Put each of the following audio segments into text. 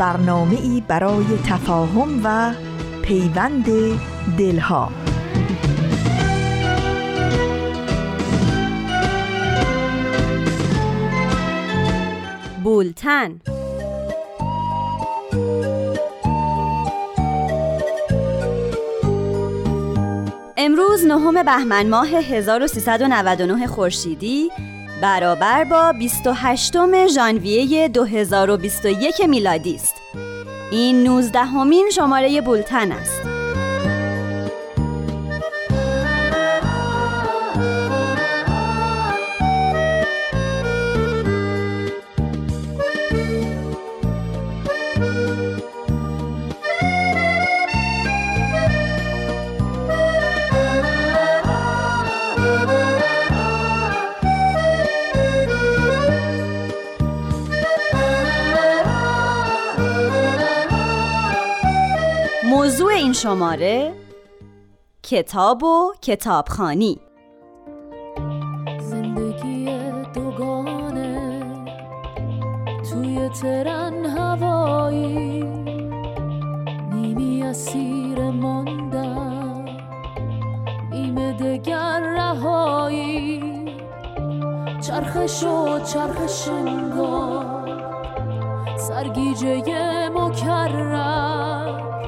برنامه ای برای تفاهم و پیوند دلها بولتن امروز نهم بهمن ماه 1399 خورشیدی برابر با 28 ژانویه 2021 میلادی است. این 19 همین شماره بولتن است. شماره کتاب و کتابخانی. زندگی دوگانه توی ترن هوایی نیمی اسیر ماندم نیمه دگر رهایی. چرخش و چرخش انگار سرگیجه مکرر.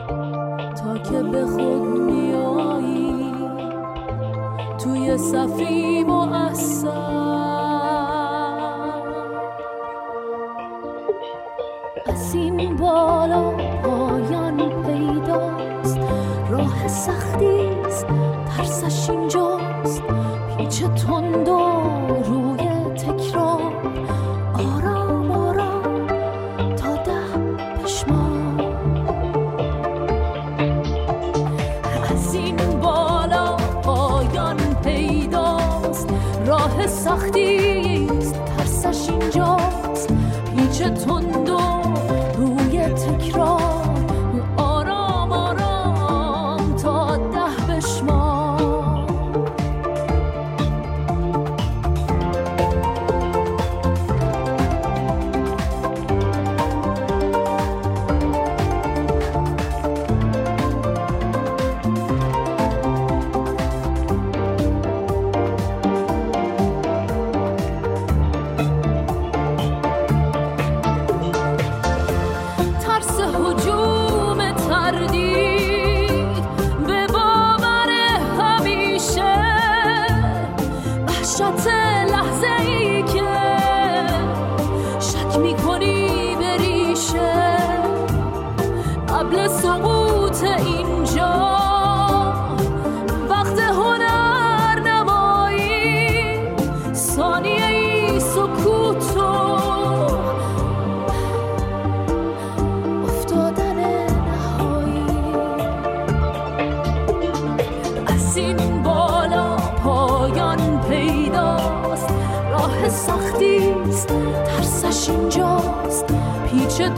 که به خود میایی. توی صفی اثر از این بالا پایان پیداست. راه سختیست ترسش اینجاست. پیچ تند پیچ تندو روی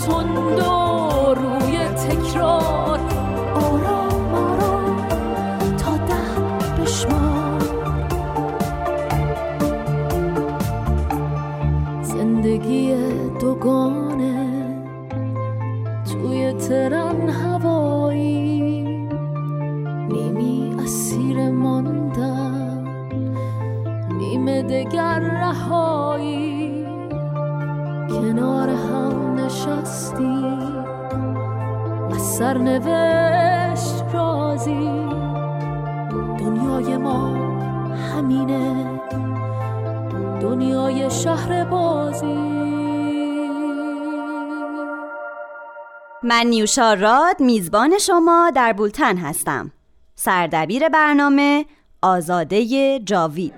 تند روی تکرار. آرام آرام تا ده بشمار. زندگی دوگانه من نیوشا راد میزبان شما در بولتن هستم. سردبیر برنامه آزاده جاوید.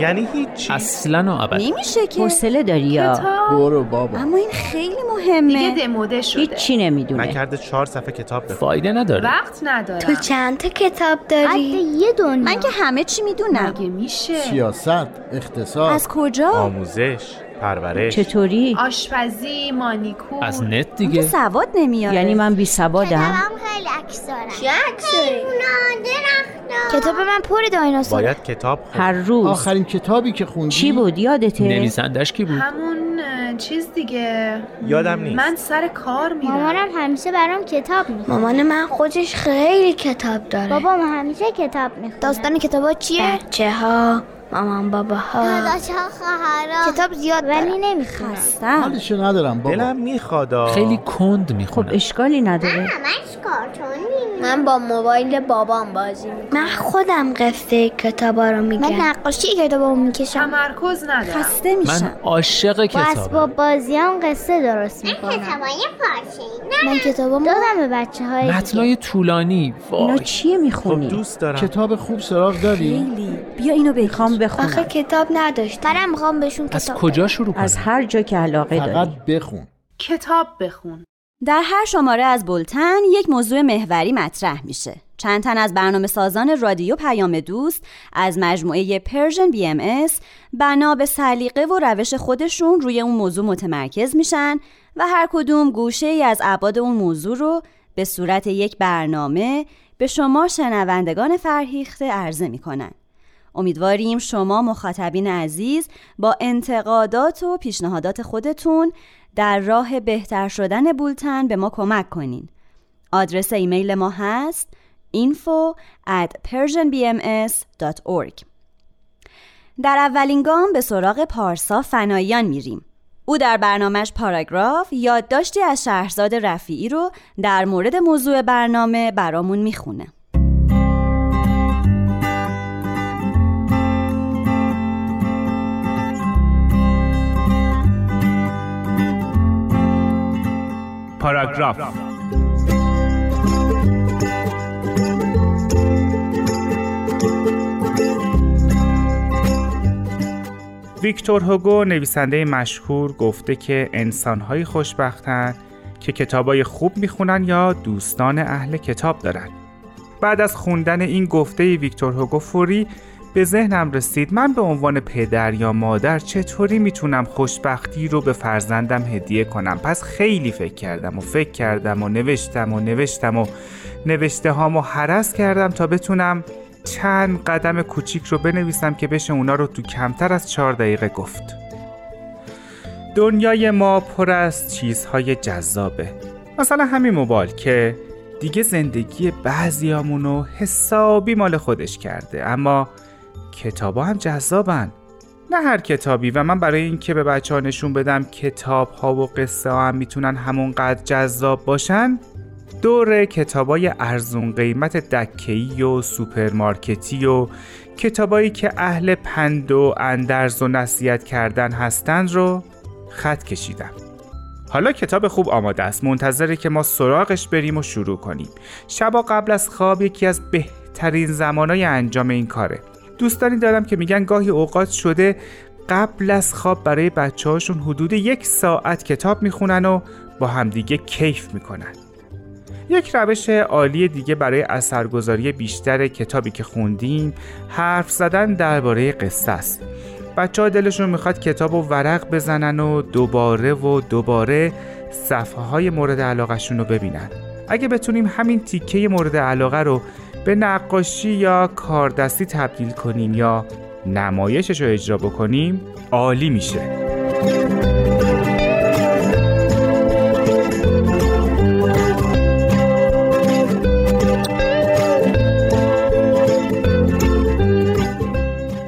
یعنی هیچی؟ اصلا و ابدا. نمیشه که. حوصله داری یا؟ برو بابا. اما این خیلی مهمه. دیگه دموده شده. هیچی نمی‌دونه. نکرده چهار صفحه کتاب بخون فایده نداره. وقت ندارم. تو چند تا کتاب داری؟ یه دنیا. من که همه چی می‌دونم. مگه میشه؟ سیاست اقتصاد از کجا؟ آموزش. پرورش. چطوری؟ آشپزی مانیکور. از نت دیگه. سواد نمیاره یعنی من بی سوادم؟ کتابم خیلی عکس دارم چه عکسایی؟ کتاب من پر دایناسور باید کتاب خون هر روز. آخرین کتابی که خوندی؟ چی بود؟ یادته؟ نویسندش کی بود؟ همون چیز دیگه. یادم نیست. من سر کار میرم. مامانم همیشه برام کتاب می‌خونه. مامان من خودش خیلی کتاب داره. بابام همیشه کتاب می‌خونه داستان کتابا چیه؟ بچه ها مامان بابا ها. داداش ها خواهرا کتاب زیاد ولی نمی‌خونم خستم حالشو ندارم بابا. دلم میخوادا خیلی کند خب می‌خونه اشکالی نداره. همش کارتون من با موبایل بابام بازی می‌کنم. من خودم قصه کتابا رو من میگم نقاشی کتابمو می‌کشم. تمرکز ندارم. خسته میشم. من عاشق با کتابم. اسباب بازی هم قصه درست می‌کنم. من کتابمو دادم به بچه های متنای طولانی. اینا وای. چیه خب می‌خونی دوست دارم. کتاب خوب سراغ داری؟ خیلی. بیا اینو بخوام می‌خوام آخه کتاب نداشت منم می‌خوام بهشون از کتاب کجا شروع از کنم هر جا که علاقه فقط داری. بخون. کتاب بخون. در هر شماره از بولتن یک موضوع محوری مطرح میشه. چند تن از برنامه سازان رادیو پیام دوست از مجموعه Persian BMS بنا به سلیقه و روش خودشون روی اون موضوع متمرکز میشن و هر کدوم گوشه ای از ابعاد اون موضوع رو به صورت یک برنامه به شما شنوندگان فرهیخته عرضه می‌کنن. امیدواریم شما مخاطبین عزیز با انتقادات و پیشنهادات خودتون در راه بهتر شدن بولتن به ما کمک کنین. آدرس ایمیل ما هست info at persianbms.org در اولین گام به سراغ پارسا فنایان میریم. او در برنامهش پاراگراف یادداشتی از شهرزاد رفیعی رو در مورد موضوع برنامه برامون می‌خونه. پاراگراف ویکتور هوگو نویسنده مشهور گفته که انسانهایی خوشبختن که کتابای خوب می‌خونن یا دوستان اهل کتاب دارن. بعد از خوندن این گفته ویکتور هوگو فوری به ذهنم رسید. من به عنوان پدر یا مادر چطوری می‌تونم خوشبختی رو به فرزندم هدیه کنم؟ پس خیلی فکر کردم و فکر کردم و نوشتم و نوشتم و نوشته هامو حرس کردم تا بتونم چند قدم کوچیک رو بنویسم که بشه اونا رو تو کمتر از چهار دقیقه گفت. دنیای ما پر از چیزهای جذابه. مثلا همین موبایل که دیگه زندگی بعضیامونو حسابی مال خودش کرده. اما کتابا هم جذابن. نه هر کتابی و من برای اینکه به بچه ها نشون بدم کتاب ها و قصه ها هم می‌تونن همونقدر جذاب باشن دور کتابای ارزون قیمت دکهی و سوپرمارکتی و کتابایی که اهل پند و اندرز و نصیحت کردن هستند رو خط کشیدم. حالا کتاب خوب آماده است. منتظره که ما سراغش بریم و شروع کنیم. شبا قبل از خواب یکی از بهترین زمانای انجام این کاره. دوستانی دارم که میگن گاهی اوقات شده قبل از خواب برای بچه هاشون حدود یک ساعت کتاب می‌خونن و با همدیگه کیف می‌کنن. یک روش عالی دیگه برای اثرگذاری بیشتر کتابی که خوندیم حرف زدن درباره قصه است. بچه ها دلشون می‌خواد کتاب و ورق بزنن و دوباره و دوباره صفحه های مورد علاقهشون رو ببینن. اگه بتونیم همین تیکه مورد علاقه رو به نقاشی یا کاردستی تبدیل کنیم یا نمایشش رو اجرا بکنیم عالی میشه.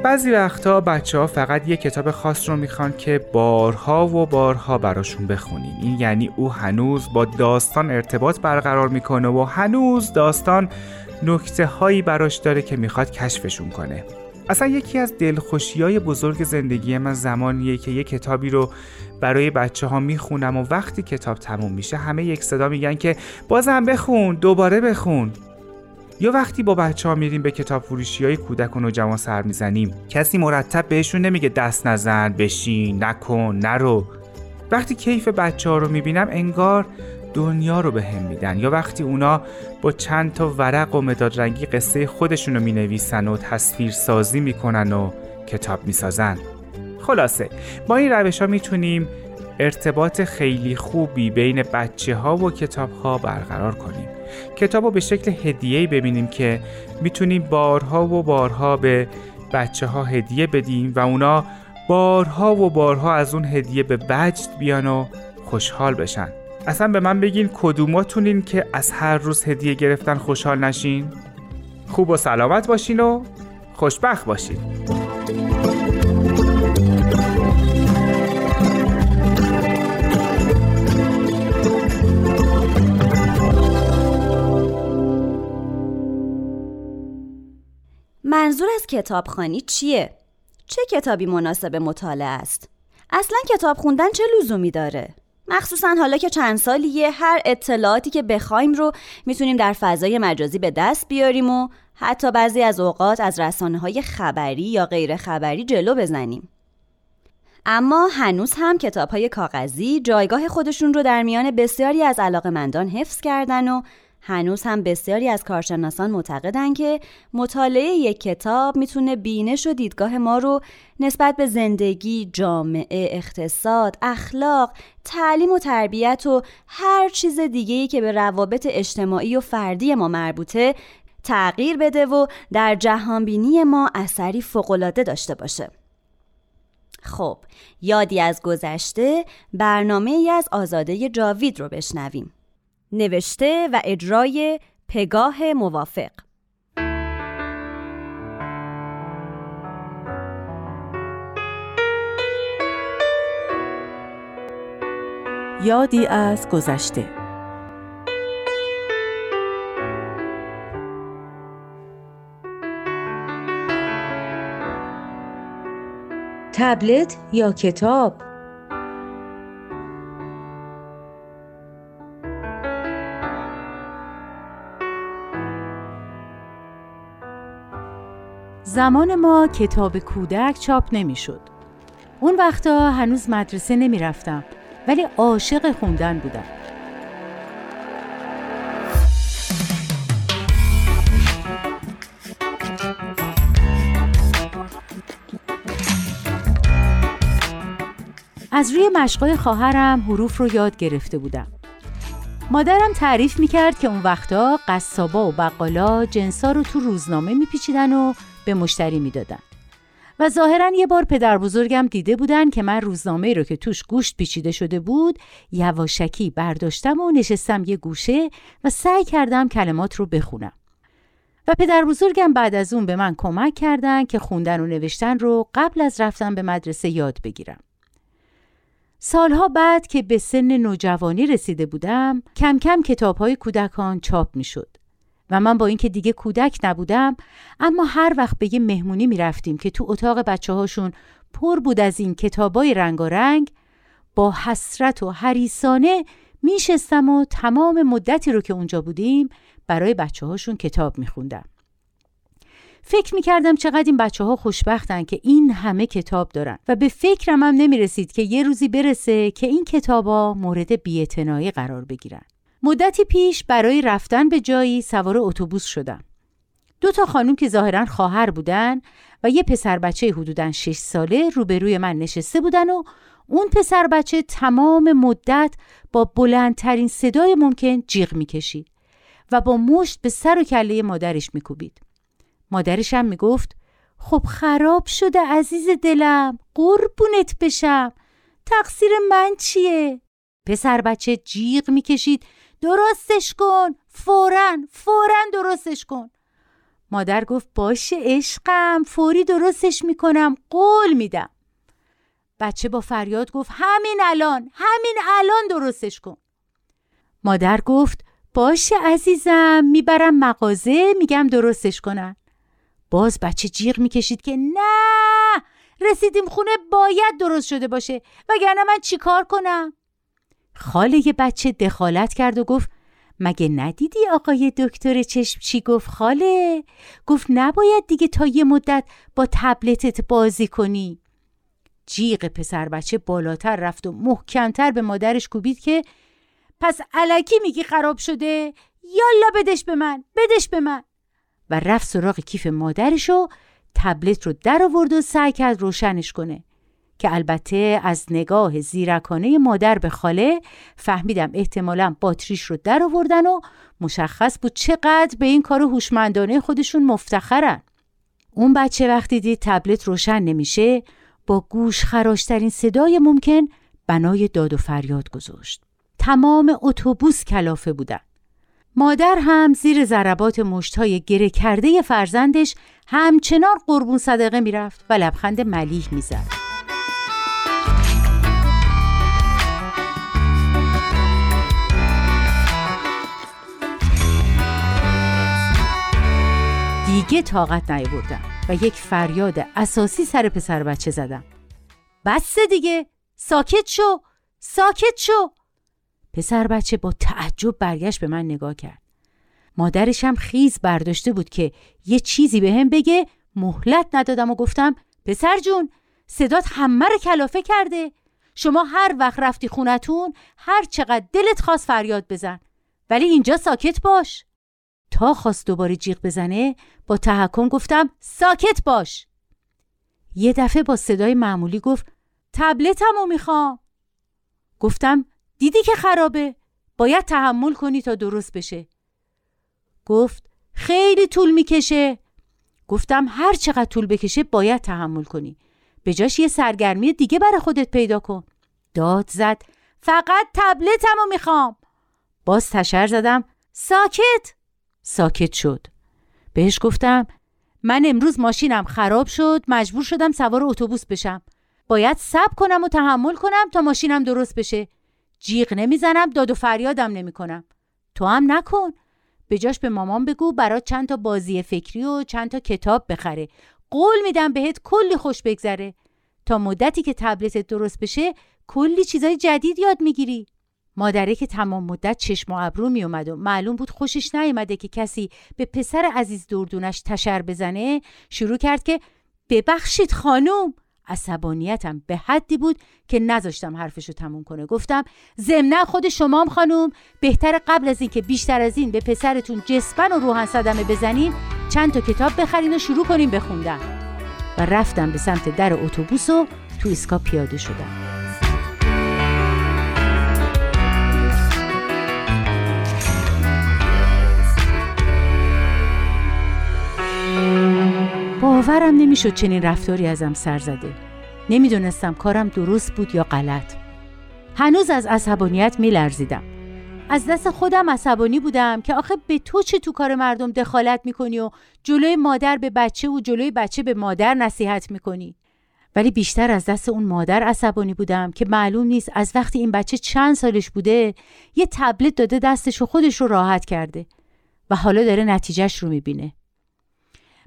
بعضی وقتا بچه ها فقط یه کتاب خاص رو می‌خوان که بارها و بارها براشون بخونیم این یعنی او هنوز با داستان ارتباط برقرار می‌کنه و هنوز داستان نکته هایی براش داره که می‌خواد کشفشون کنه. اصلا یکی از دلخوشی های بزرگ زندگی من زمانیه که یه کتابی رو برای بچه ها می‌خونم و وقتی کتاب تموم میشه همه یک صدا میگن که بازم بخون دوباره بخون. یا وقتی با بچه ها میریم به کتاب فروشی های کودک و نوجوان سر می‌زنیم کسی مرتب بهشون نمیگه دست نزن بشین نکن نرو. وقتی کیف بچه ها رو می‌بینم انگار دنیا رو به هم میدن. یا وقتی اونا با چند تا ورق و مداد رنگی قصه خودشون رو می‌نویسن و تصویر سازی می‌کنن و کتاب می‌سازن. خلاصه با این روش ها می‌تونیم ارتباط خیلی خوبی بین بچه ها و کتاب ها برقرار کنیم. کتاب رو به شکل هدیه‌ای ببینیم که می‌تونیم بارها و بارها به بچه ها هدیه بدیم و اونا بارها و بارها از اون هدیه به وجد بیان و خوشحال بشن. اصلا به من بگین کدوماتونین که از هر روز هدیه گرفتن خوشحال نشین؟ خوب و سلامت باشین و خوشبخت باشین منظور از کتابخانی چیه؟ چه کتابی مناسب مطالعه است؟ اصلا کتاب خوندن چه لزومی داره؟ مخصوصا حالا که چند سالیه هر اطلاعاتی که بخوایم رو می‌تونیم در فضای مجازی به دست بیاریم و حتی بعضی از اوقات از رسانه های خبری یا غیر خبری جلو بزنیم. اما هنوز هم کتاب های کاغذی جایگاه خودشون رو در میان بسیاری از علاقمندان حفظ کردن و هنوز هم بسیاری از کارشناسان معتقدن که مطالعه یک کتاب می‌تونه بینش و دیدگاه ما رو نسبت به زندگی، جامعه، اقتصاد، اخلاق، تعلیم و تربیت و هر چیز دیگه‌ای که به روابط اجتماعی و فردی ما مربوطه تغییر بده و در جهانبینی ما اثری فوق‌العاده داشته باشه. خب، یادی از گذشته برنامه ای از آزاده جاوید رو بشنویم. نوشته و اجرای پگاه موافق. یادی از گذشته. تبلت یا کتاب؟ زمان ما کتاب کودک چاپ نمی‌شد. اون وقتا هنوز مدرسه نمی رفتم ولی عاشق خوندن بودم. از روی مشقای خواهرم حروف رو یاد گرفته بودم. مادرم تعریف می‌کرد که اون وقتا قصابا و بقالا جنسا رو تو روزنامه میپیچیدن و به مشتری می‌دادن. و ظاهرا یه بار پدر بزرگم دیده بودن که من روزنامه رو که توش گوشت پیچیده شده بود یواشکی برداشتم و نشستم یه گوشه و سعی کردم کلمات رو بخونم. و پدر بزرگم بعد از اون به من کمک کردن که خوندن و نوشتن رو قبل از رفتن به مدرسه یاد بگیرم. سالها بعد که به سن نوجوانی رسیده بودم کم کم کتاب های کودکان چاپ می شد. و من با اینکه دیگه کودک نبودم اما هر وقت به یه مهمونی می رفتیم که تو اتاق بچه هاشون پر بود از این کتابای رنگ با حسرت و حریسانه می شستم و تمام مدتی رو که اونجا بودیم برای بچه هاشون کتاب می خوندم. فکر می کردم چقدر این بچه ها خوشبختن که این همه کتاب دارن و به فکرم هم نمی رسید که یه روزی برسه که این کتابا مورد بیعتنائی قرار بگیرن. مدتی پیش برای رفتن به جایی سوار اتوبوس شدم. دو تا خانم که ظاهرا خواهر بودن و یه پسر بچه حدوداً 6 ساله روبروی من نشسته بودن و اون پسر بچه تمام مدت با بلندترین صدای ممکن جیغ می‌کشید و با مشت به سر و کله مادرش میکوبید. مادرش هم می‌گفت خب خراب شده عزیز دلم قربونت بشم تقصیر من چیه؟ پسر بچه جیغ می‌کشید درستش کن فورا فورا درستش کن. مادر گفت باشه عشقم فوری درستش می‌کنم قول میدم. بچه با فریاد گفت همین الان همین الان درستش کن. مادر گفت باشه عزیزم می‌برم مغازه میگم درستش کنن. باز بچه جیغ می‌کشید که نه رسیدیم خونه باید درست شده باشه وگرنه من چیکار کنم؟ خاله یه بچه دخالت کرد و گفت مگه ندیدی آقای دکتر چشم چی گفت خاله؟ گفت نباید دیگه تا یه مدت با تبلتت بازی کنی. جیغ پسر بچه بالاتر رفت و محکمتر به مادرش کوبید که پس علکی میگی خراب شده؟ یالا بدش به من بدش به من. و رفت سراغ کیف مادرش و تبلت رو در آورد و سعی کرد روشنش کنه. که البته از نگاه زیرکانه مادر به خاله فهمیدم احتمالا باتریش رو در آوردن و مشخص بود چقدر به این کار هوشمندانه خودشون مفتخرن. اون بچه وقتی دید تبلت روشن نمیشه با گوش خراشترین صدای ممکن بنای داد و فریاد گذاشت. تمام اتوبوس کلافه بودن. مادر هم زیر ضربات مشتهای گره کرده فرزندش همچنان قربون صدقه می‌رفت و لبخند ملیح می‌زد. دیگه طاقت نیاوردم و یک فریاد اساسی سر پسر بچه زدم. بس دیگه ساکت شو ساکت شو پسر بچه با تعجب برگشت به من نگاه کرد. مادرش هم خیز برداشته بود که یه چیزی به هم بگه مهلت ندادم و گفتم پسر جون صدات همه رو کلافه کرده شما هر وقت رفتی خونتون هر چقدر دلت خواست فریاد بزن ولی اینجا ساکت باش تا خواست دوباره جیغ بزنه با تحکم گفتم ساکت باش. یه دفعه با صدای معمولی گفت تبلتمو می‌خوام. گفتم دیدی که خرابه؟ باید تحمل کنی تا درست بشه. گفت خیلی طول می‌کشه. گفتم هر چقدر طول بکشه باید تحمل کنی. به جاش یه سرگرمی دیگه برای خودت پیدا کن. داد زد فقط تبلتمو می‌خوام. باز تشر زدم ساکت؟ ساکت شد. بهش گفتم من امروز ماشینم خراب شد مجبور شدم سوار اتوبوس بشم. باید صبر کنم و تحمل کنم تا ماشینم درست بشه. جیغ نمی‌زنم داد و فریادم نمی‌کنم. تو هم نکن. به جاش به مامان بگو برات چند تا بازی فکری و چند تا کتاب بخره. قول میدم بهت کلی خوش بگذره. تا مدتی که تبلتت درست بشه کلی چیزای جدید یاد می‌گیری. مادره که تمام مدت چشم و ابرو می اومد و معلوم بود خوشش نیومده که کسی به پسر عزیز دردونش تشر بزنه شروع کرد که ببخشید خانم. عصبانیتم به حدی بود که نذاشتم حرفشو تموم کنه. گفتم ضمنا خود شمام خانم بهتر قبل از اینکه بیشتر از این به پسرتون جسپن و روحن صدمه بزنین چند تا کتاب بخرین و شروع کنیم بخوندن و رفتم به سمت در اتوبوس و تو ایسکا پیاده شدم. باورم نمی‌شد چنین رفتاری ازم سر زده. نمی‌دونستم کارم درست بود یا غلط. هنوز از عصبانیت میلرزیدم. از دست خودم عصبانی بودم که آخه به تو چه تو کار مردم دخالت می‌کنی و جلوی مادر به بچه و جلوی بچه به مادر نصیحت می‌کنی؟ ولی بیشتر از دست اون مادر عصبانی بودم که معلوم نیست از وقتی این بچه چند سالش بوده یه تبلت داده دستش و خودش رو راحت کرده و حالا داره نتیجهش رو می‌بینه.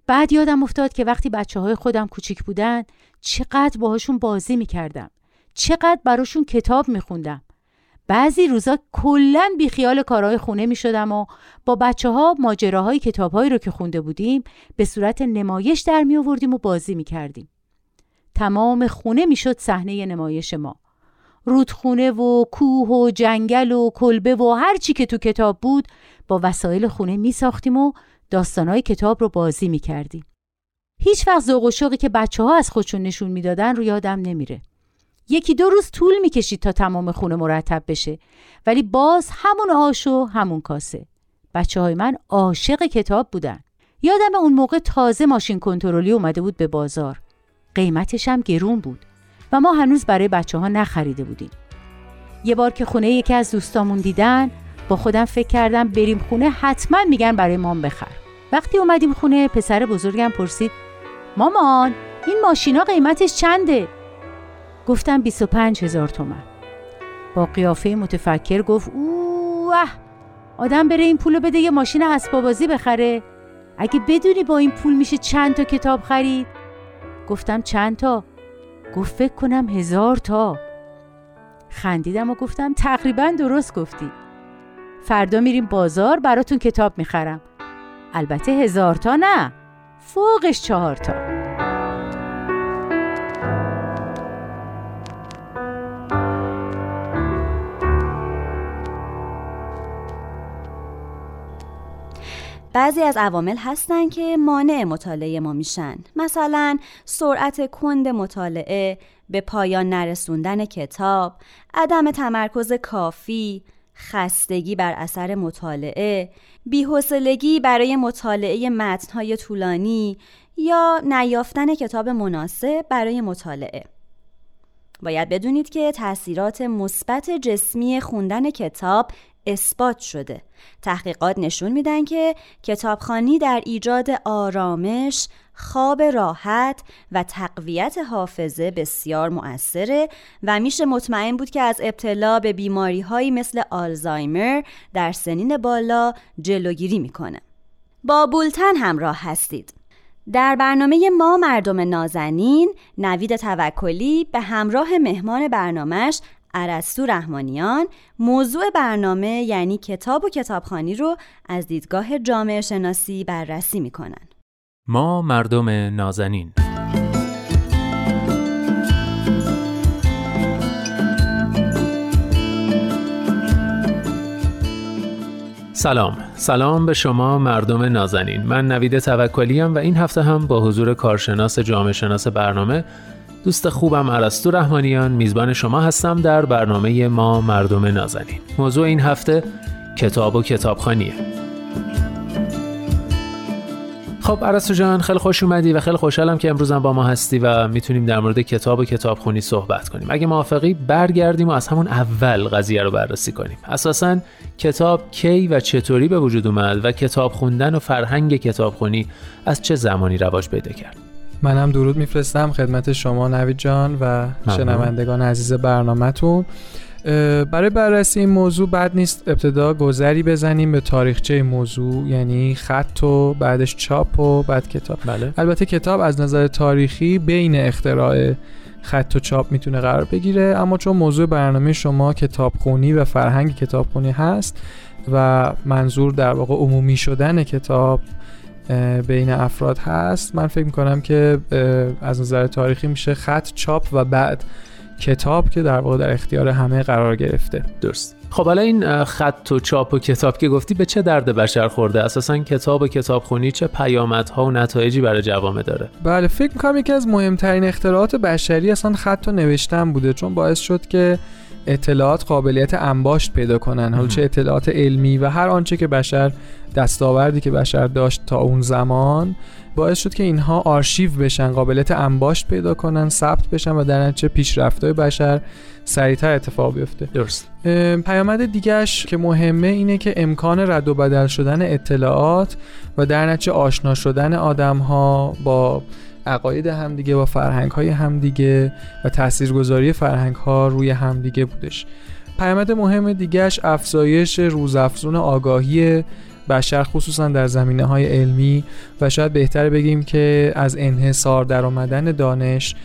بعد یادم افتاد که وقتی بچه های خودم کوچیک بودن چقدر باهاشون بازی می‌کردم چقدر براشون کتاب میخوندم بعضی روزا کلا بیخیال کارهای خونه می‌شدم و با بچه ها ماجراهای کتابهایی رو که خونده بودیم به صورت نمایش در می آوردیم و بازی می کردیم. تمام خونه می‌شد صحنه نمایش ما. رودخونه و کوه و جنگل و کلبه و هر چی که تو کتاب بود با وسایل خونه می ساختیم و داستانهای کتاب رو بازی می کردیم. هیچ وقت ذوق و شوقی که بچه ها از خودشون نشون می‌دادن رو یادم نمیره. یکی دو روز طول می‌کشید تا تمام خونه مرتب بشه ولی باز همون آش و همون کاسه. بچه های من عاشق کتاب بودن. یادم اون موقع تازه ماشین کنترلی اومده بود به بازار. قیمتش هم گرون بود و ما هنوز برای بچه ها نخریده بودیم. یه بار که خونه یکی از دوستامون دیدن با خودم فکر کردم بریم خونه حتما میگن برای مام بخر. وقتی اومدیم خونه پسر بزرگم پرسید مامان این ماشینا قیمتش چنده؟ گفتم 25 هزار تومن. با قیافه متفکر گفت اوه آدم بره این پولو بده یه ماشین اسبابازی بخره. اگه بدونی با این پول میشه چند تا کتاب خرید؟ گفتم چند تا؟ گفت فکر کنم هزار تا. خندیدم و گفتم تقریبا درست گفتی. فردا میریم بازار براتون کتاب می‌خرم. البته هزار تا نه. فوقش چهار تا. بعضی از عوامل هستن که مانع مطالعه ما میشن. مثلا سرعت کند مطالعه به پایان نرسوندن کتاب عدم تمرکز کافی خستگی بر اثر مطالعه بیحسلگی برای مطالعه متنهای طولانی یا نیافتن کتاب مناسب برای مطالعه. باید بدونید که تاثیرات مثبت جسمی خوندن کتاب اثبات شده. تحقیقات نشون میدن که کتابخانی در ایجاد آرامش، خواب راحت و تقویت حافظه بسیار مؤثره و میشه مطمئن بود که از ابتلا به بیماری هایی مثل آلزایمر در سنین بالا جلوگیری می‌کنه. با بولتن همراه هستید. در برنامه ما مردم نازنین نوید توکلی به همراه مهمان برنامهش عرستو رحمانیان موضوع برنامه یعنی کتاب و کتابخانی رو از دیدگاه جامعه شناسی بررسی می‌کنن ما مردم نازنین. سلام. سلام به شما مردم نازنین. من نوید توکلی و این هفته هم با حضور کارشناس جامعه شناس برنامه دوست خوبم عرستو رحمانیان میزبان شما هستم در برنامه ما مردم نازنین. موضوع این هفته کتاب و کتابخانیه. خب عرستو جان خیلی خوش اومدی و خیلی خوشحالم که امروزم با ما هستی و می‌تونیم در مورد کتاب و کتابخونی صحبت کنیم. اگه موافقی برگردیم و از همون اول قضیه رو بررسی کنیم. اساسا کتاب کی و چطوری به وجود اومد و کتاب خوندن و فرهنگ کتابخونی از چه زمانی رواج پیدا کرد؟ منم درود میفرستم خدمت شما نوید جان و شنوندگان عزیز برنامهتون. برای بررسی این موضوع بد نیست ابتدا گذری بزنیم به تاریخچه این موضوع یعنی خط و بعدش چاپ و بعد کتاب بله. البته کتاب از نظر تاریخی بین اختراع خط و چاپ می‌تونه قرار بگیره اما چون موضوع برنامه شما کتابخونی و فرهنگ کتابخونی هست و منظور در واقع عمومی شدن کتاب بین افراد هست من فکر می‌کنم که از نظر تاریخی میشه خط چاپ و بعد کتاب که در واقع در اختیار همه قرار گرفته. درست. خب حالا این خط و چاپ و کتاب که گفتی به چه درد بشر خورده؟ اساسا کتاب و کتابخونی چه پیامدها و نتایجی برای جوامع داره؟ بله فکر می‌کنم یکی از مهمترین اختراعات بشری اصلا خط و نوشتن بوده چون باعث شد که اطلاعات قابلیت انباشت پیدا کنن. حالا چه اطلاعات علمی و هر آنچه که بشر دستاوردی که بشر داشت تا اون زمان باعث شد که اینها آرشیو بشن قابلیت انباشت پیدا کنن ثبت بشن و در نتیجه پیشرفت‌های بشر سریعتر اتفاق بیفته. درست. پیامد دیگهش که مهمه اینه که امکان رد و بدل شدن اطلاعات و در نتیجه آشنا شدن آدم ها با عقاید همدیگه با فرهنگ های همدیگه و تاثیرگذاری فرهنگ ها روی همدیگه بودش. پیامد مهم دیگهش افزایش روزافزون آگاهی بشر خصوصا در زمینه های علمی و شاید بهتر بگیم که از انحصار در آمدن دانش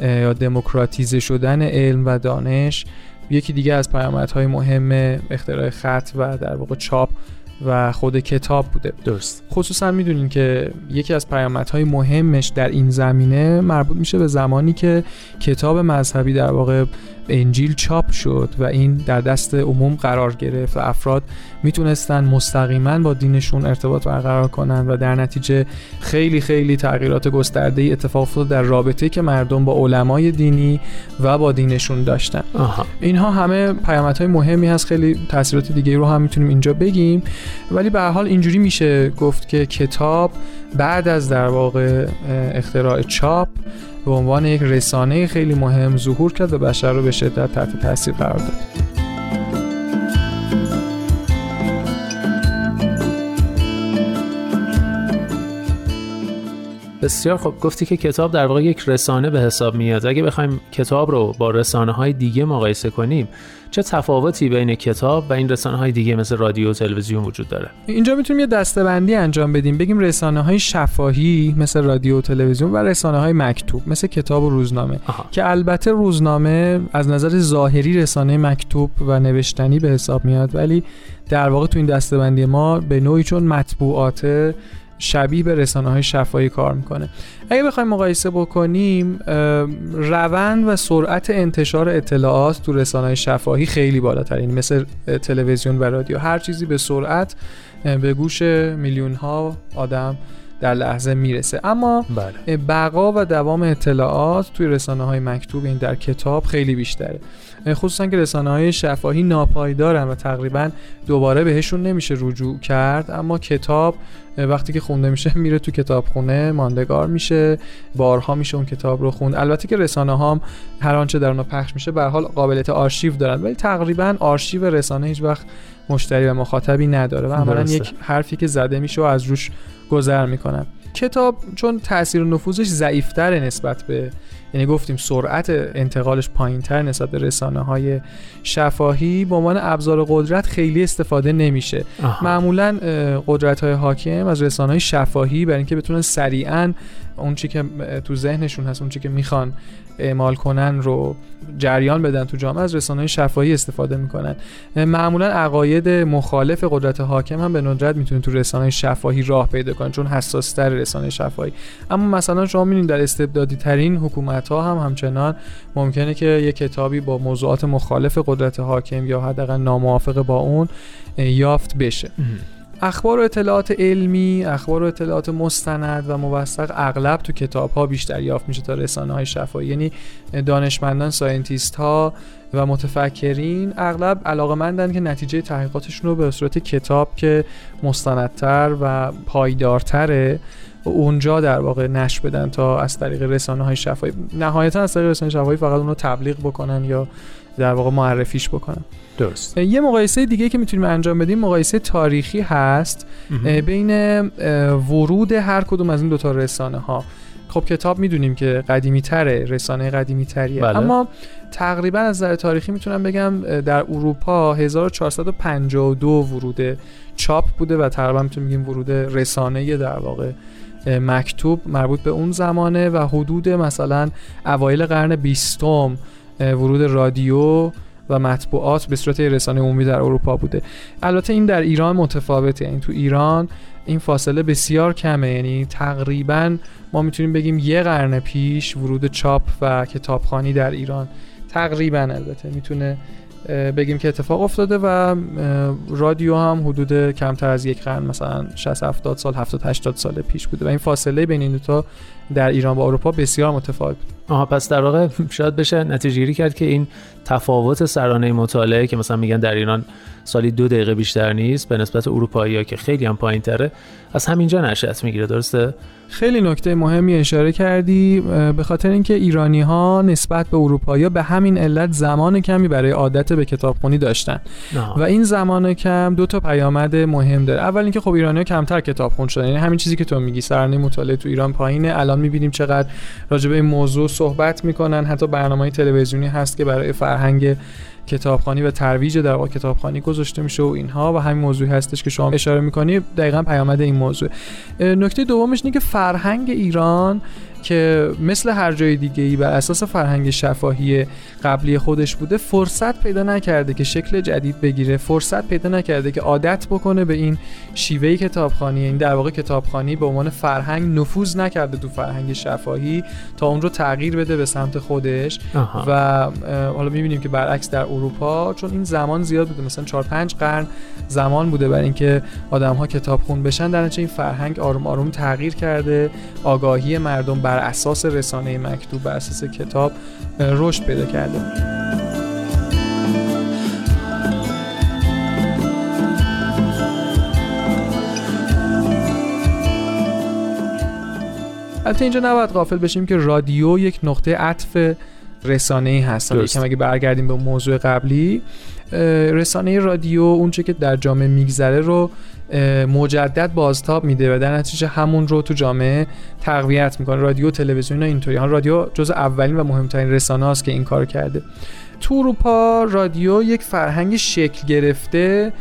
یا دموکراتیزه شدن علم و دانش یکی دیگه از پیامدهای مهم اختراع خط و در واقع چاپ و خود کتاب بوده. درست. خصوصا می‌دونین که یکی از پیامدهای مهمش در این زمینه مربوط میشه به زمانی که کتاب مذهبی در واقع انجیل چاپ شد و این در دست عموم قرار گرفت و افراد می‌تونستن مستقیما با دینشون ارتباط برقرار کنن و در نتیجه خیلی خیلی تغییرات گسترده ای اتفاق افتاد در رابطه که مردم با علمای دینی و با دینشون داشتن آها. اینها همه پیامدهای مهمی هست خیلی تاثیرات دیگه رو هم می‌تونیم اینجا بگیم ولی به حال اینجوری میشه گفت که کتاب بعد از در واقع اختراع چاپ به عنوان یک رسانه خیلی مهم ظهور کرد و بشر رو به شدت تحت تاثیر قرار داد. بسیار خب گفتی که کتاب در واقع یک رسانه به حساب میاد. اگه بخوایم کتاب رو با رسانه های دیگه مقایسه کنیم چه تفاوتی بین کتاب و این رسانه های دیگه مثل رادیو و تلویزیون وجود داره؟ اینجا می‌تونیم یه دستبندی انجام بدیم. بگیم رسانه های شفاهی مثل رادیو و تلویزیون و رسانه های مکتوب مثل کتاب و روزنامه. آها. که البته روزنامه از نظر ظاهری رسانه مکتوب و نوشتنی به حساب میاد ولی در واقع تو این دستبندی ما به نوعی چون مطبوعات شبیه به رسانه های شفاهی کار می‌کنه. اگه بخوایم مقایسه بکنیم روند و سرعت انتشار اطلاعات تو رسانه های شفاهی خیلی بالاتر این مثل تلویزیون و رادیو. هر چیزی به سرعت به گوش میلیون ها آدم در لحظه می‌رسه. اما بله. بقا و دوام اطلاعات توی رسانه های مکتوب این در کتاب خیلی بیشتره. خصوصا که رسانه های شفاهی ناپایدارن و تقریبا دوباره بهشون نمیشه رجوع کرد اما کتاب وقتی که خونده میشه میره تو کتابخونه ماندگار میشه بارها میشه اون کتاب رو خوند. البته که رسانه ها هم هر آنچه در اونها پخش میشه به حال قابلیت آرشیو دارن. ولی تقریبا آرشیو رسانه هیچ وقت مشتری و مخاطبی نداره و عملا. یک حرفی که زده میشه و از روش گذر می‌کنن. کتاب چون تاثیر و نفوذش ضعیفتر نسبت به یعنی گفتیم سرعت انتقالش پایینتر نسبت به رسانه های شفاهی به عنوان ابزار قدرت خیلی استفاده نمیشه آها. معمولا قدرت های حاکم از رسانه های شفاهی برای اینکه بتونن سریعا اون چی که تو ذهنشون هست اون چی که می‌خوان اعمال کنن رو جریان بدن تو جامعه از رسانه شفاهی استفاده می‌کنن. معمولا عقاید مخالف قدرت حاکم هم به ندرت می‌تونه تو رسانه شفاهی راه پیدا کنن چون حساس تر رسانه شفاهی. اما مثلا شما می‌بینید در استبدادی ترین حکومت ها هم همچنان ممکنه که یک کتابی با موضوعات مخالف قدرت حاکم یا حداقل ناموافق با اون یافت بشه. اخبار و اطلاعات علمی، اخبار و اطلاعات مستند و موثق اغلب تو کتاب ها بیشتر یافت میشه تا رسانه های شفاهی. یعنی دانشمندان، scientist ها و متفکرین اغلب علاقمندن که نتیجه تحقیقاتشون رو به صورت کتاب که مستندتر و پایدارتره اونجا در واقع نشر بدن تا از طریق رسانه های شفاهی. نهایتا از طریق رسانه شفاهی فقط اون رو تبلیغ بکنن یا در واقع معرفیش بکنن. درست. یه مقایسه دیگه که می‌تونیم انجام بدیم مقایسه تاریخی هست. بین ورود هر کدوم از این دوتا رسانه ها خب کتاب می‌دونیم که قدیمی تره رسانه قدیمی تریه بله. اما تقریبا از نظر تاریخی می‌تونم بگم در اروپا 1452 ورود چاپ بوده و تقریبا می‌تونیم بگیم ورود رسانه در واقع مکتوب مربوط به اون زمانه و حدود مثلا اوایل قرن بیستم ورود رادیو و مطبوعات به صورت رسانه عمومی در اروپا بوده. البته این در ایران متفاوته. یعنی تو ایران این فاصله بسیار کمه. یعنی تقریبا ما می‌تونیم بگیم یه قرن پیش ورود چاپ و کتابخانی در ایران. تقریبا البته می‌تونه بگیم که اتفاق افتاده و رادیو هم حدود کمتر از یک قرن مثلا 60 70 سال 70 80 سال پیش بوده. و این فاصله بین این دو تا در ایران و اروپا بسیار متفاوت بود. آها پس در واقع شاید بشه نتیجه گیری کرد که این تفاوت سرانه مطالعه که مثلا میگن در ایران سالی دو دقیقه بیشتر نیست به نسبت اروپایی ها که خیلی هم پایین تره از همینجا نشأت می‌گیره درسته خیلی نکته مهمی اشاره کردی به خاطر اینکه ایرانی ها نسبت به اروپایی به همین علت زمان کمی برای عادت به کتابخونی داشتن نه. و این زمان کم دو تا پیامد مهم داره اول اینکه خب ایرانی ها کمتر کتابخون شدن یعنی همین چیزی که تو میگی سرانه مطالعه تو ایران پایینه الان می‌بینیم چقدر راجع این موضوع صحبت می‌کنن. حتی برنامه تلویزیونی هست که برای فرهنگ کتابخوانی و ترویج در واقع کتابخوانی گذاشته میشه و اینها و همین موضوعی هستش که شما اشاره می‌کنی. دقیقا پیامد این موضوع. نکته دومش اینه که فرهنگ ایران که مثل هر جای دیگه ای بر اساس فرهنگ شفاهی قبلی خودش بوده فرصت پیدا نکرده که شکل جدید بگیره فرصت پیدا نکرده که عادت بکنه به این شیوه کتابخوانی این در واقع کتابخوانی به عنوان فرهنگ نفوذ نکرده تو فرهنگ شفاهی تا اون رو تغییر بده به سمت خودش آها. و حالا می‌بینیم که برعکس در اروپا چون این زمان زیاد بوده مثلا 4 5 قرن زمان بوده برای اینکه آدم ها کتاب خون بشن در این فرهنگ آروم آروم تغییر کرده آگاهی مردم بر اساس رسانه مکتوب بر اساس کتاب رشد پیدا کرده البته اینجا نباید غافل بشیم که رادیو یک نقطه عطف رسانه ای هست. یکم اگه برگردیم به موضوع قبلی رسانه رادیو اونچه که در جامعه میگذره رو مجدد بازتاب میده و در نتیجه همون رو تو جامعه تقویت می‌کنه. رادیو تلویزیون اینطوری. رادیو جز اولین و مهمترین رسانه است که این کار کرده. تو اروپا رادیو یک فرهنگ شکل گرفته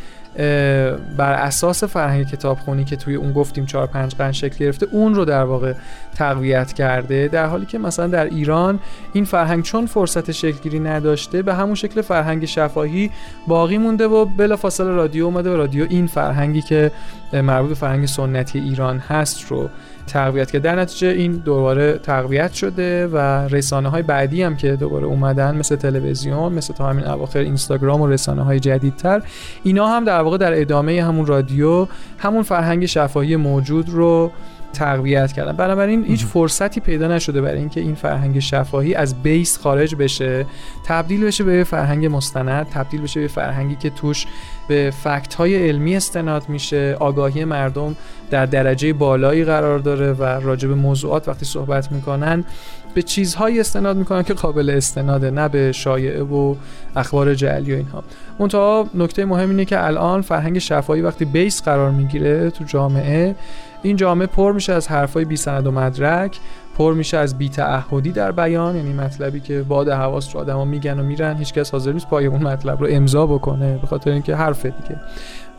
بر اساس فرهنگ کتابخونی که توی اون گفتیم چهار پنج قرن شکل گرفته اون رو در واقع تقویت کرده در حالی که مثلا در ایران این فرهنگ چون فرصت شکلگیری نداشته به همون شکل فرهنگ شفاهی باقی مونده و بلافاصله رادیو اومده و رادیو این فرهنگی که مربوط به فرهنگ سنتی ایران هست رو تقویت کرد. در نتیجه این دوباره تقویت شده و رسانه های بعدی هم که دوباره اومدن مثل تلویزیون مثل تا همین اواخر اینستاگرام و رسانه های جدیدتر اینا هم در واقع در ادامه همون رادیو همون فرهنگ شفاهی موجود رو تقویت کردن. بنابراین هیچ فرصتی پیدا نشده برای اینکه این فرهنگ شفاهی از بیس خارج بشه تبدیل بشه به فرهنگ مستند تبدیل بشه به فرهنگی که توش به فکت های علمی استناد میشه آگاهی مردم در درجه بالایی قرار داره و راجع به موضوعات وقتی صحبت می‌کنن به چیزهایی استناد می‌کنن که قابل استناده نه به شایعه و اخبار جعلی و اینها. منتها نکته مهم اینه که الان فرهنگ شفاهی وقتی بیس قرار می‌گیره تو جامعه این جامعه پر میشه از حرفای بی سند و مدرک پر میشه از بی تعهدی در بیان یعنی مطلبی که باد حواس رو آدما میگن و میرن هیچکس حاضر نیست پای اون مطلب رو امضا بکنه به خاطر اینکه حرف دیگه.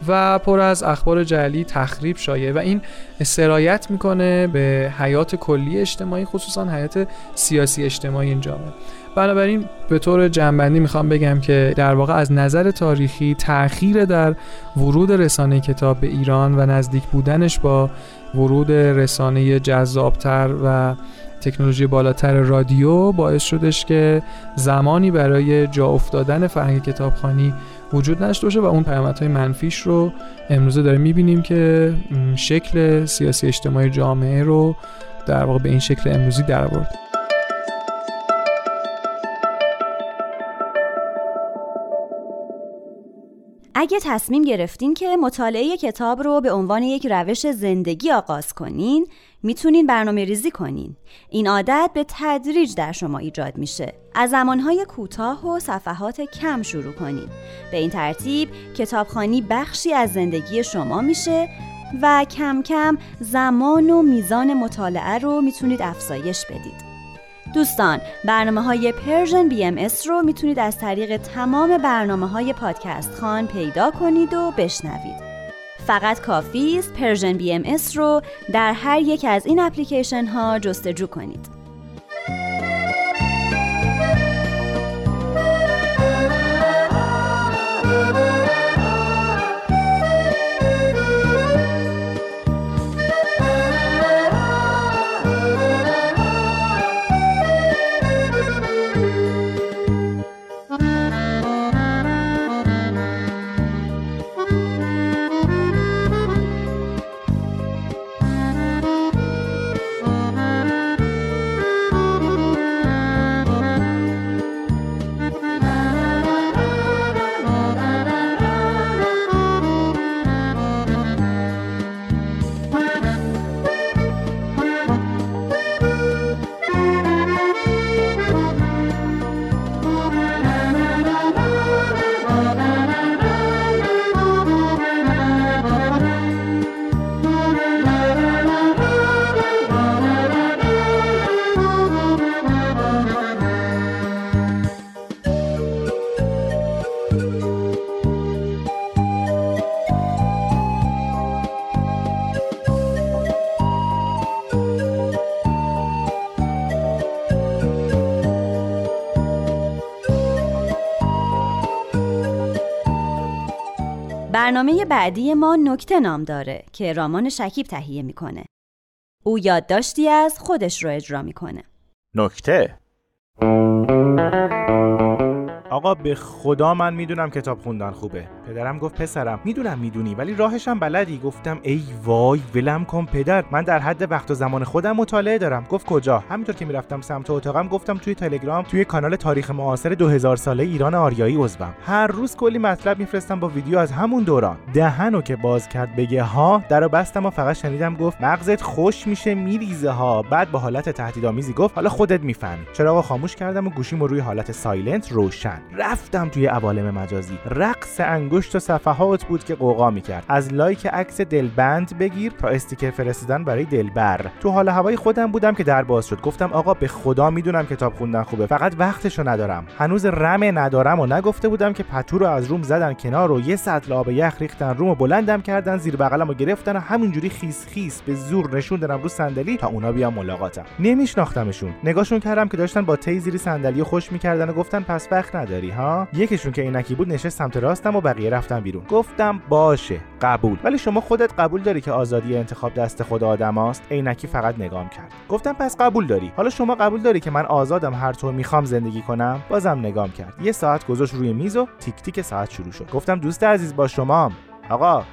و پر از اخبار جعلی تخریب شایع و این سرایت می‌کنه به حیات کلی اجتماعی خصوصا حیات سیاسی اجتماعی این جامعه بنابراین به طور جنبندی می‌خوام بگم که در واقع از نظر تاریخی تأخیر در ورود رسانه کتاب به ایران و نزدیک بودنش با ورود رسانه جذابتر و تکنولوژی بالاتر رادیو باعث شدش که زمانی برای جا افتادن فرهنگ کتابخانی وجود نشته باشه و اون پیامدهای منفیش رو امروزه داره می‌بینیم که شکل سیاسی اجتماعی جامعه رو در واقع به این شکل امروزی در اگه تصمیم گرفتین که مطالعه کتاب رو به عنوان یک روش زندگی آغاز کنین می‌تونین برنامه ریزی کنین. این عادت به تدریج در شما ایجاد میشه. از زمانهای کوتاه و صفحات کم شروع کنین. به این ترتیب کتابخانی بخشی از زندگی شما میشه و کم کم زمان و میزان مطالعه رو می‌تونید افزایش بدید. دوستان برنامه های Persian BMS رو می‌تونید از طریق تمام برنامه های پادکست خوان پیدا کنید و بشنوید. فقط کافی است Persian BMS رو در هر یک از این اپلیکیشن ها جستجو کنید. برنامه بعدی ما نکته نام داره که رامان شکیب تهیه می‌کنه. او یادداشتی از خودش رو اجرا می‌کنه. نکته آقا به خدا من می‌دونم کتاب خوندن خوبه. پدرم گفت پسرم می‌دونم می‌دونی ولی راهش هم بلدی. گفتم ای وای ولم کن پدر من در حد وقت و زمان خودم مطالعه دارم. گفت کجا؟ همینطور که می‌رفتم سمت اتاقم گفتم توی تلگرام توی کانال تاریخ معاصر 2000 ساله ایران آریایی عضوم. هر روز کلی مطلب میفرستم با ویدیو از همون دوران. دهنو که باز کرد بگه ها درو بستم و فقط شنیدم گفت مغزت خوش میشه میریزه ها. بعد با حالت تهدیدآمیزی گفت حالا خودت می‌فهمی. چراغو خاموش کردم و گوشیمو روی حالت سایلنت روشن رفتم توی عوالم مجازی. رقص انگشت و صفحات بود که قوقا می‌کرد. از لایک عکس دلبند بگیر تا استیکر فرستادن برای دلبر. تو حال هوای خودم بودم که در باز شد. گفتم آقا به خدا می‌دونم کتاب خوندن خوبه. فقط وقتشو ندارم. هنوز رم ندارم و نگفته بودم که پتو رو از روم زدن کنار و یه سطل آب یخ ریختن روم و بلندم کردن زیر بغلم و گرفتن و همینجوری خیس خیس به زور نشوندنم رو صندلی تا اونا بیان ملاقاتم. نمیشناختمشون. نگاهشون کردم که داشتن با تی زیر صندلی خوش می‌کردن و گفتن پس وقت نداری ها یکیشون که عینکی بود نشست سمت راستم و بقیه رفتن بیرون. گفتم باشه قبول. ولی شما خودت قبول داری که آزادی انتخاب دست خود آدم است عینکی فقط نگام کرد. گفتم پس قبول داری. حالا شما قبول داری که من آزادم هر طور می‌خوام زندگی کنم؟ بازم نگام کرد. یه ساعت گذاشت روی میز و تیک تیک ساعت شروع شد. گفتم دوست عزیز با شما آقا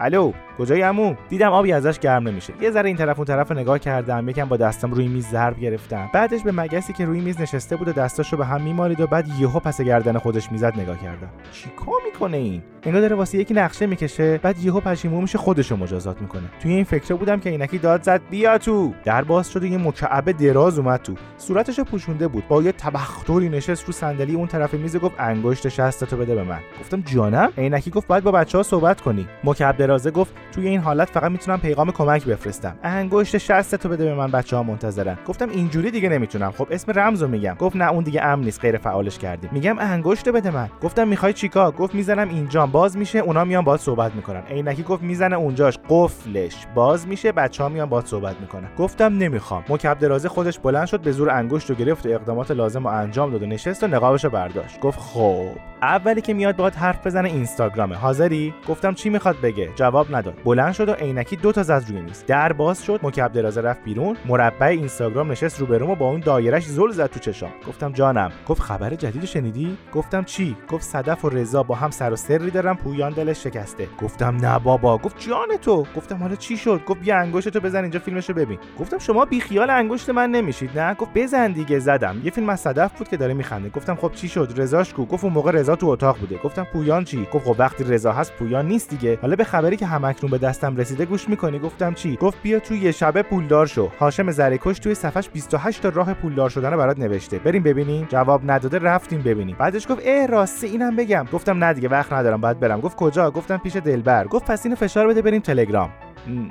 الو. کجایی عمو؟ دیدم آبی ازش گرم نمیشه. یه ذره این طرف اون طرف نگاه کردم یکم با دستم روی میز ضرب گرفتم. بعدش به مگسی که روی میز نشسته بود و دستاشو به هم میمالید و بعد یهو پس گردن خودش می‌زد نگاه کردم. چیکار می‌کنه این؟ انگار داره واسه یکی نقشه می‌کشه بعد یهو پشیمون میشه خودشو مجازات می‌کنه. توی این فکر بودم که اینکی داد زد بیا تو! در باز شد و یه مکعب دراز اومد تو. صورتشو پوشونده بود. با یه تبختری نشست رو صندلی اون طرف میز گفت انگشت شستتو بده به من. گفتم جانم؟ عینکی گفت باید با بچه‌ها صحبت کنی. مکعب درازه گفت توی این حالت فقط می‌تونم پیغام کمک بفرستم. انگشت شستتو بده به من بچه‌ها منتظرن. گفتم اینجوری دیگه نمی‌تونم. خب اسم رمزو میگم. گفت نه اون دیگه امن نیست. غیر فعالش کردیم. میگم انگشت بده من. گفتم می‌خوای چیکار گفت می‌زنم اینجا. باز میشه اونا میان باهات صحبت می‌کنن. عینکی گفت می‌زنه اونجاش. قفلش. باز میشه بچه‌ها میان باهات صحبت می‌کنن. گفتم نمی‌خوام. مکعب درازه خودش بلند شد به زور انگشت رو گرفت و اقدامات لازم رو انجام داد و نشست و نقابش برداشت. گفت خب. اولی که میاد باهات حرف بزنه اینستاگرامه. حاضری؟ گفتم چی می‌خواد بگه؟ جواب نداد. بلند شد و عینکی دو تا زد روی میز. در باز شد مکعب درازه رفت بیرون مربع اینستاگرام نشست روبروم و با اون دایرش زل زد تو چشام. گفتم جانم. گفت خبر جدید شنیدی؟ گفتم چی؟ گفت صدف و رضا با هم سر و سری دارن پویان دلش شکسته. گفتم نه بابا. گفت جان تو. گفتم حالا چی شد؟ گفت بیا انگشتتو بزن اینجا فیلمشو ببین. گفتم شما بی خیال انگشت من نمیشید نه؟ گفت بزن دیگه زدم. یه فیلم از صدف بود که داره میخنده. گفتم خب چی شد؟ رضاش گفت اون موقع رضا تو اتاق بوده. گفتم پویان چی؟ گفت خب وقتی رضا هست پویان نیست دیگه. حالا به خبری که همکنون به دستم رسیده گوش می‌کنی؟ گفتم چی؟ گفت بیا تو یه شبه پولدار شو. هاشم زرکش توی صفحش 28 تا راه پولدار شدن رو برات نوشته. بریم ببینیم؟ جواب نداده رفتیم ببینیم. بعدش گفت اه راسته اینم بگم. گفتم نه دیگه وقت ندارم باید برم. گفت کجا؟ گفتم پیش دلبر. گفت پس اینو فشار بده بریم تلگرام.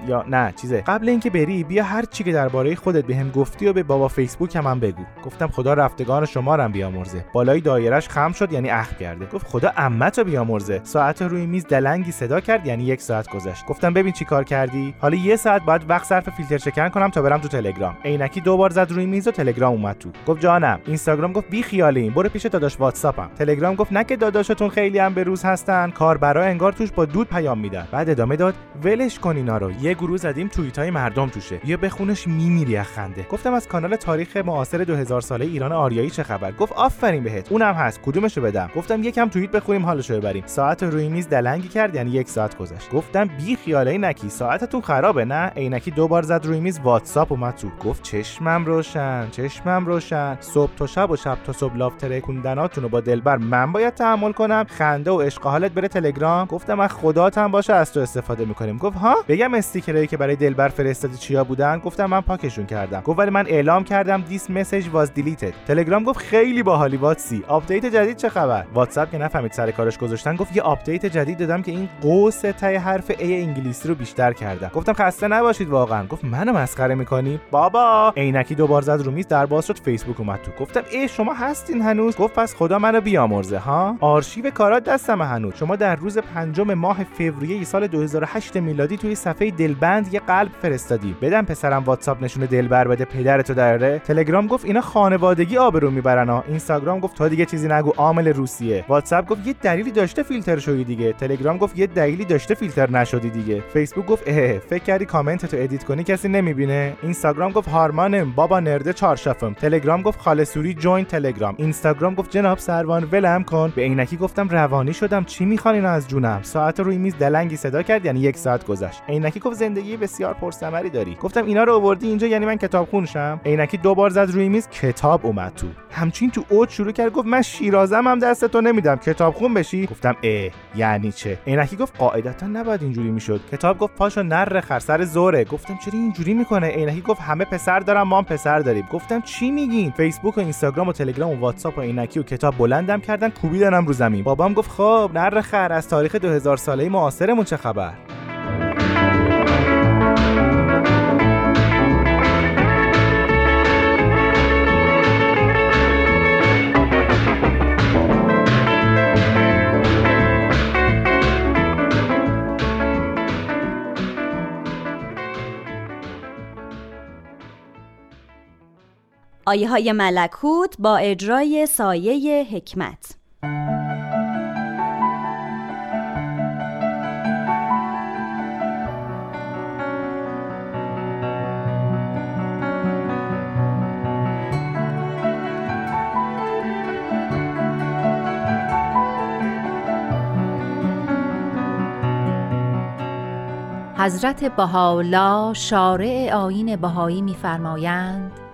یا نه چیزه. قبل اینکه بری بیا هر چی که درباره خودت بهم گفتی و به بابا فیسبوک هم, هم بگو. گفتم خدا رفتگان شما رو بیامرزه. بالای دایرش خم شد یعنی اخ کرده. گفت خدا عمت رو بیامرزه. ساعت روی میز دلنگی صدا کرد یعنی یک ساعت گذشت. گفتم ببین چی کار کردی. حالا یه ساعت باید وقت صرف فیلتر شکن کنم تا برم تو تلگرام. عینکی دو بار زد روی میز و تلگرام اومد تو. گفت جانم. اینستاگرام گفت بی خیالین برو پیش داداش واتساپم. تلگرام گفت نه که داداشتون خیلی هم به روز هستن. کاربرا انگار توش با دود پیام میدن. بعد ادامه داد ولش کن اینا یه گروه زدیم توییت های مردم توشه. بیا بخونش میمیری از خنده. گفتم از کانال تاریخ معاصر 2000 ساله ایران آریایی چه خبر؟ گفت آفرین بهت. اونم هست. کدومشو بدم؟ گفتم یکم توییت بخونیم حالشو ببریم. ساعت روی میز دلنگی کرد یعنی یک ساعت گذشت. گفتم بی خیال عینکی. ساعتتون خرابه نه؟ عینکی دو بار زد روی میز واتساپ اومد تو. گفت چشمم روشن چشمم روشن. صبح تا شب و شب تا صبح love ترکوندناتون رو با دلبر من باید تحمل کنم. خنده و عشق حالت بره تلگرام. گفتم از خداتم باشه از تو استفاده می‌کنیم. گفت ها؟ بگم استیکرایی که برای دلبر فرستادی چیا بودن گفتم من پاکشون کردم. گفت ولی من اعلام کردم this message was deleted تلگرام گفت خیلی باحالی واتسی. آپدیت جدید چه خبر؟ واتساپ که نفهمید سر کارش گذاشتن گفت یه آپدیت جدید دادم که این قوس تای حرف ای انگلیسی رو بیشتر کردم. گفتم خسته نباشید واقعا. گفت منو مسخره می‌کنی؟ بابا! عینکی دوبار زد رو میز در باز شد فیسبوک اومد تو. گفتم ای شما هستین هنوز؟ گفت پس خدا منو بیامرزه ها؟ آرشیو کارات دستم هنوز. شما در روز پنجم ماه فوریه سال 2008 میلادی توی صفحه صفحه دلبند یه قلب فرستادی. بدم پسرم واتساپ نشونه دلبر بده پدرتو داره. تلگرام گفت اینا خانوادگی آبرو می‌برن ها. اینستاگرام گفت تا دیگه چیزی نگو عامل روسیه. واتساپ گفت یه دلیلی داشته فیلتر شدی دیگه. تلگرام گفت یه دلیلی داشته فیلتر نشدی دیگه. فیسبوک گفت اه فکر کردی کامنت تو ادیت کنی کسی نمی‌بینه. اینستاگرام گفت هارمانم بابا نرده چارشافم تلگرام گفت خاله سوری جوین تلگرام. اینستاگرام گفت جناب سروان ولم کن. به عینکی گفتم روانی شدم. چی می‌خوان از جونم؟ ساعت روی میز دلنگی صدا کرد یعنی یک ساعت گذشت. عینکی گفت زندگی بسیار پرثمری داری. گفتم اینا رو آوردی اینجا یعنی من کتاب خونشم. عینکی دو بار زد روی میز کتاب اومد تو. همچین تو اوج شروع کرد گفت من شیرازم هم دست تو نمیدم. کتاب خون بشی. گفتم اه یعنی چه؟ عینکی گفت قاعدتا نباید اینجوری می‌شد. کتاب گفت پاشو نر خرسر زوره. گفتم چرا اینجوری می‌کنه؟ عینکی گفت همه پسر دارم ما هم پسر داریم. گفتم چی میگین؟ فیسبوک و اینستاگرام و تلگرام و واتساپ و عینکی و کتاب بلندم کردن کوبیدنم رو زمین. بابام گفت خب نر خر از تاریخ 2000 ساله معاصرمون چه خبر؟ آیه های ملکوت با اجرای سایه حکمت. حضرت بهاءالله شارع آیین بهایی می‌فرمایند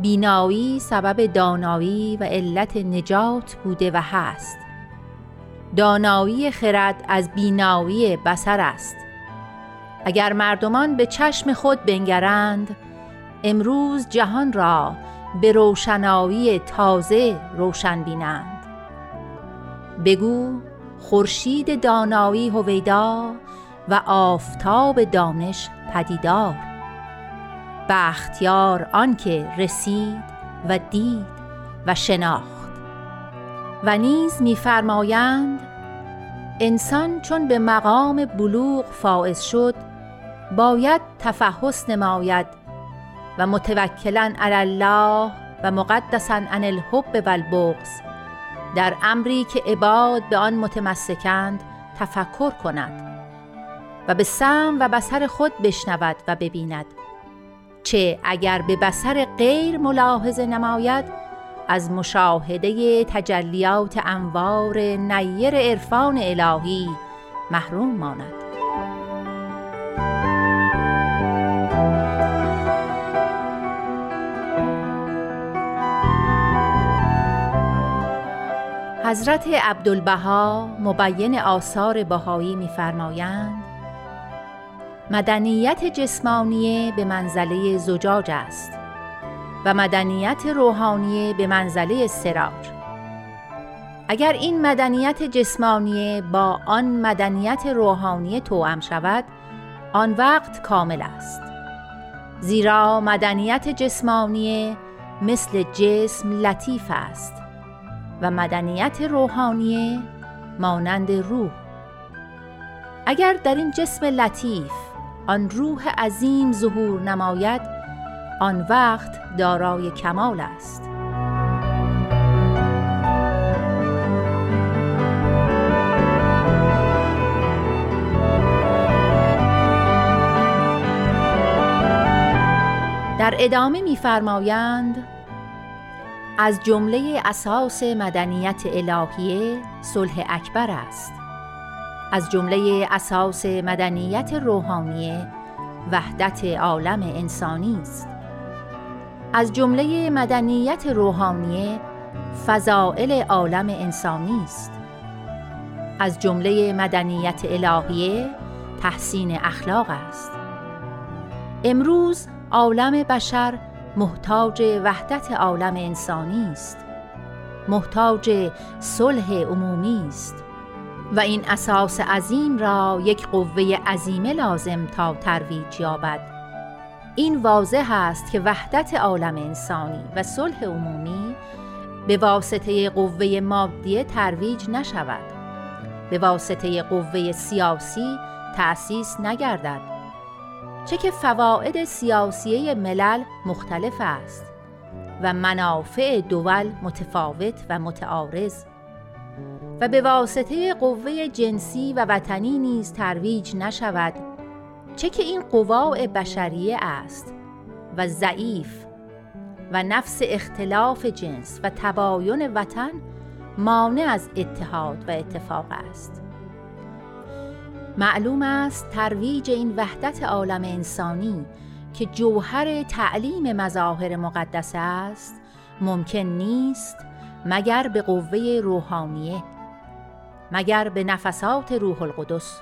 بینایی سبب دانایی و علت نجات بوده و هست. دانایی خرد از بینایی بسر است. اگر مردمان به چشم خود بنگرند امروز جهان را به روشنایی تازه روشن بینند. بگو خورشید دانایی هویدا و آفتاب دانش پدیدار. بختیار آنکه رسید و دید و شناخت. و نیز می‌فرمایند انسان چون به مقام بلوغ فائز شد باید تفحص نماید و متوکلا علی الله و مقدسا عن الحب و البغض در امری که عباد به آن متمسکند تفکر کند و به سم و بسر خود بشنود و ببیند. چه اگر به بسر غیر ملاحظه نماید از مشاهده تجلیات انوار نیر عرفان الهی محروم ماند. حضرت عبدالبها مبین آثار بهایی می‌فرمایند مدنیت جسمانی به منزله زجاج است و مدنیت روحانی به منزله سراج. اگر این مدنیت جسمانی با آن مدنیت روحانی توأم شود آن وقت کامل است. زیرا مدنیت جسمانی مثل جسم لطیف است و مدنیت روحانی مانند روح. اگر در این جسم لطیف آن روح عظیم ظهور نماید آن وقت دارای کمال است. در ادامه می‌فرمایند از جمله اساس مدنیت الهیه صلح اکبر است. از جمله اساس مدنیت روحانی وحدت عالم انسانی است. از جمله مدنیت روحانی فضائل عالم انسانی است. از جمله مدنیت الهیه تحسین اخلاق است. امروز عالم بشر محتاج وحدت عالم انسانی است. محتاج صلح عمومی است. و این اساس عظیم را یک قوه عظیمه لازم تا ترویج یابد. این واضح است که وحدت عالم انسانی و صلح عمومی به واسطه قوه مادیه ترویج نشود. به واسطه قوه سیاسی تأسیس نگردد. چه که فواید سیاسیه ملل مختلف است و منافع دول متفاوت و متعارض به واسطه قوه جنسی و وطنی نیز ترویج نشود چه که این قواع بشریه است و ضعیف و نفس اختلاف جنس و تباین وطن مانع از اتحاد و اتفاق است. معلوم است ترویج این وحدت عالم انسانی که جوهر تعلیم مظاهر مقدس است ممکن نیست مگر به قوه روحانیه مگر به نفسات روح القدس.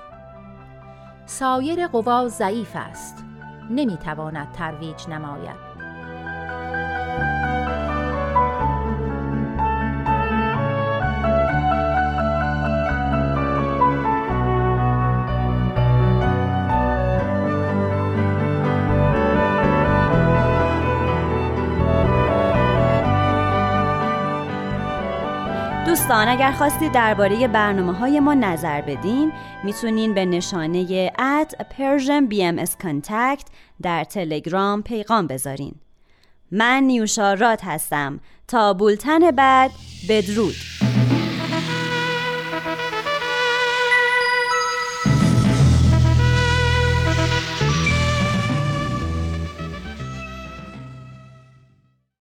سایر قوا ضعیف است. نمی‌تواند ترویج نماید. دوستان اگر خواستید درباره برنامه های ما نظر بدین می‌تونین به نشانه at Persian BMS Contact در تلگرام پیغام بذارین. من نیوشا راد هستم. تا بولتن بعد بدرود.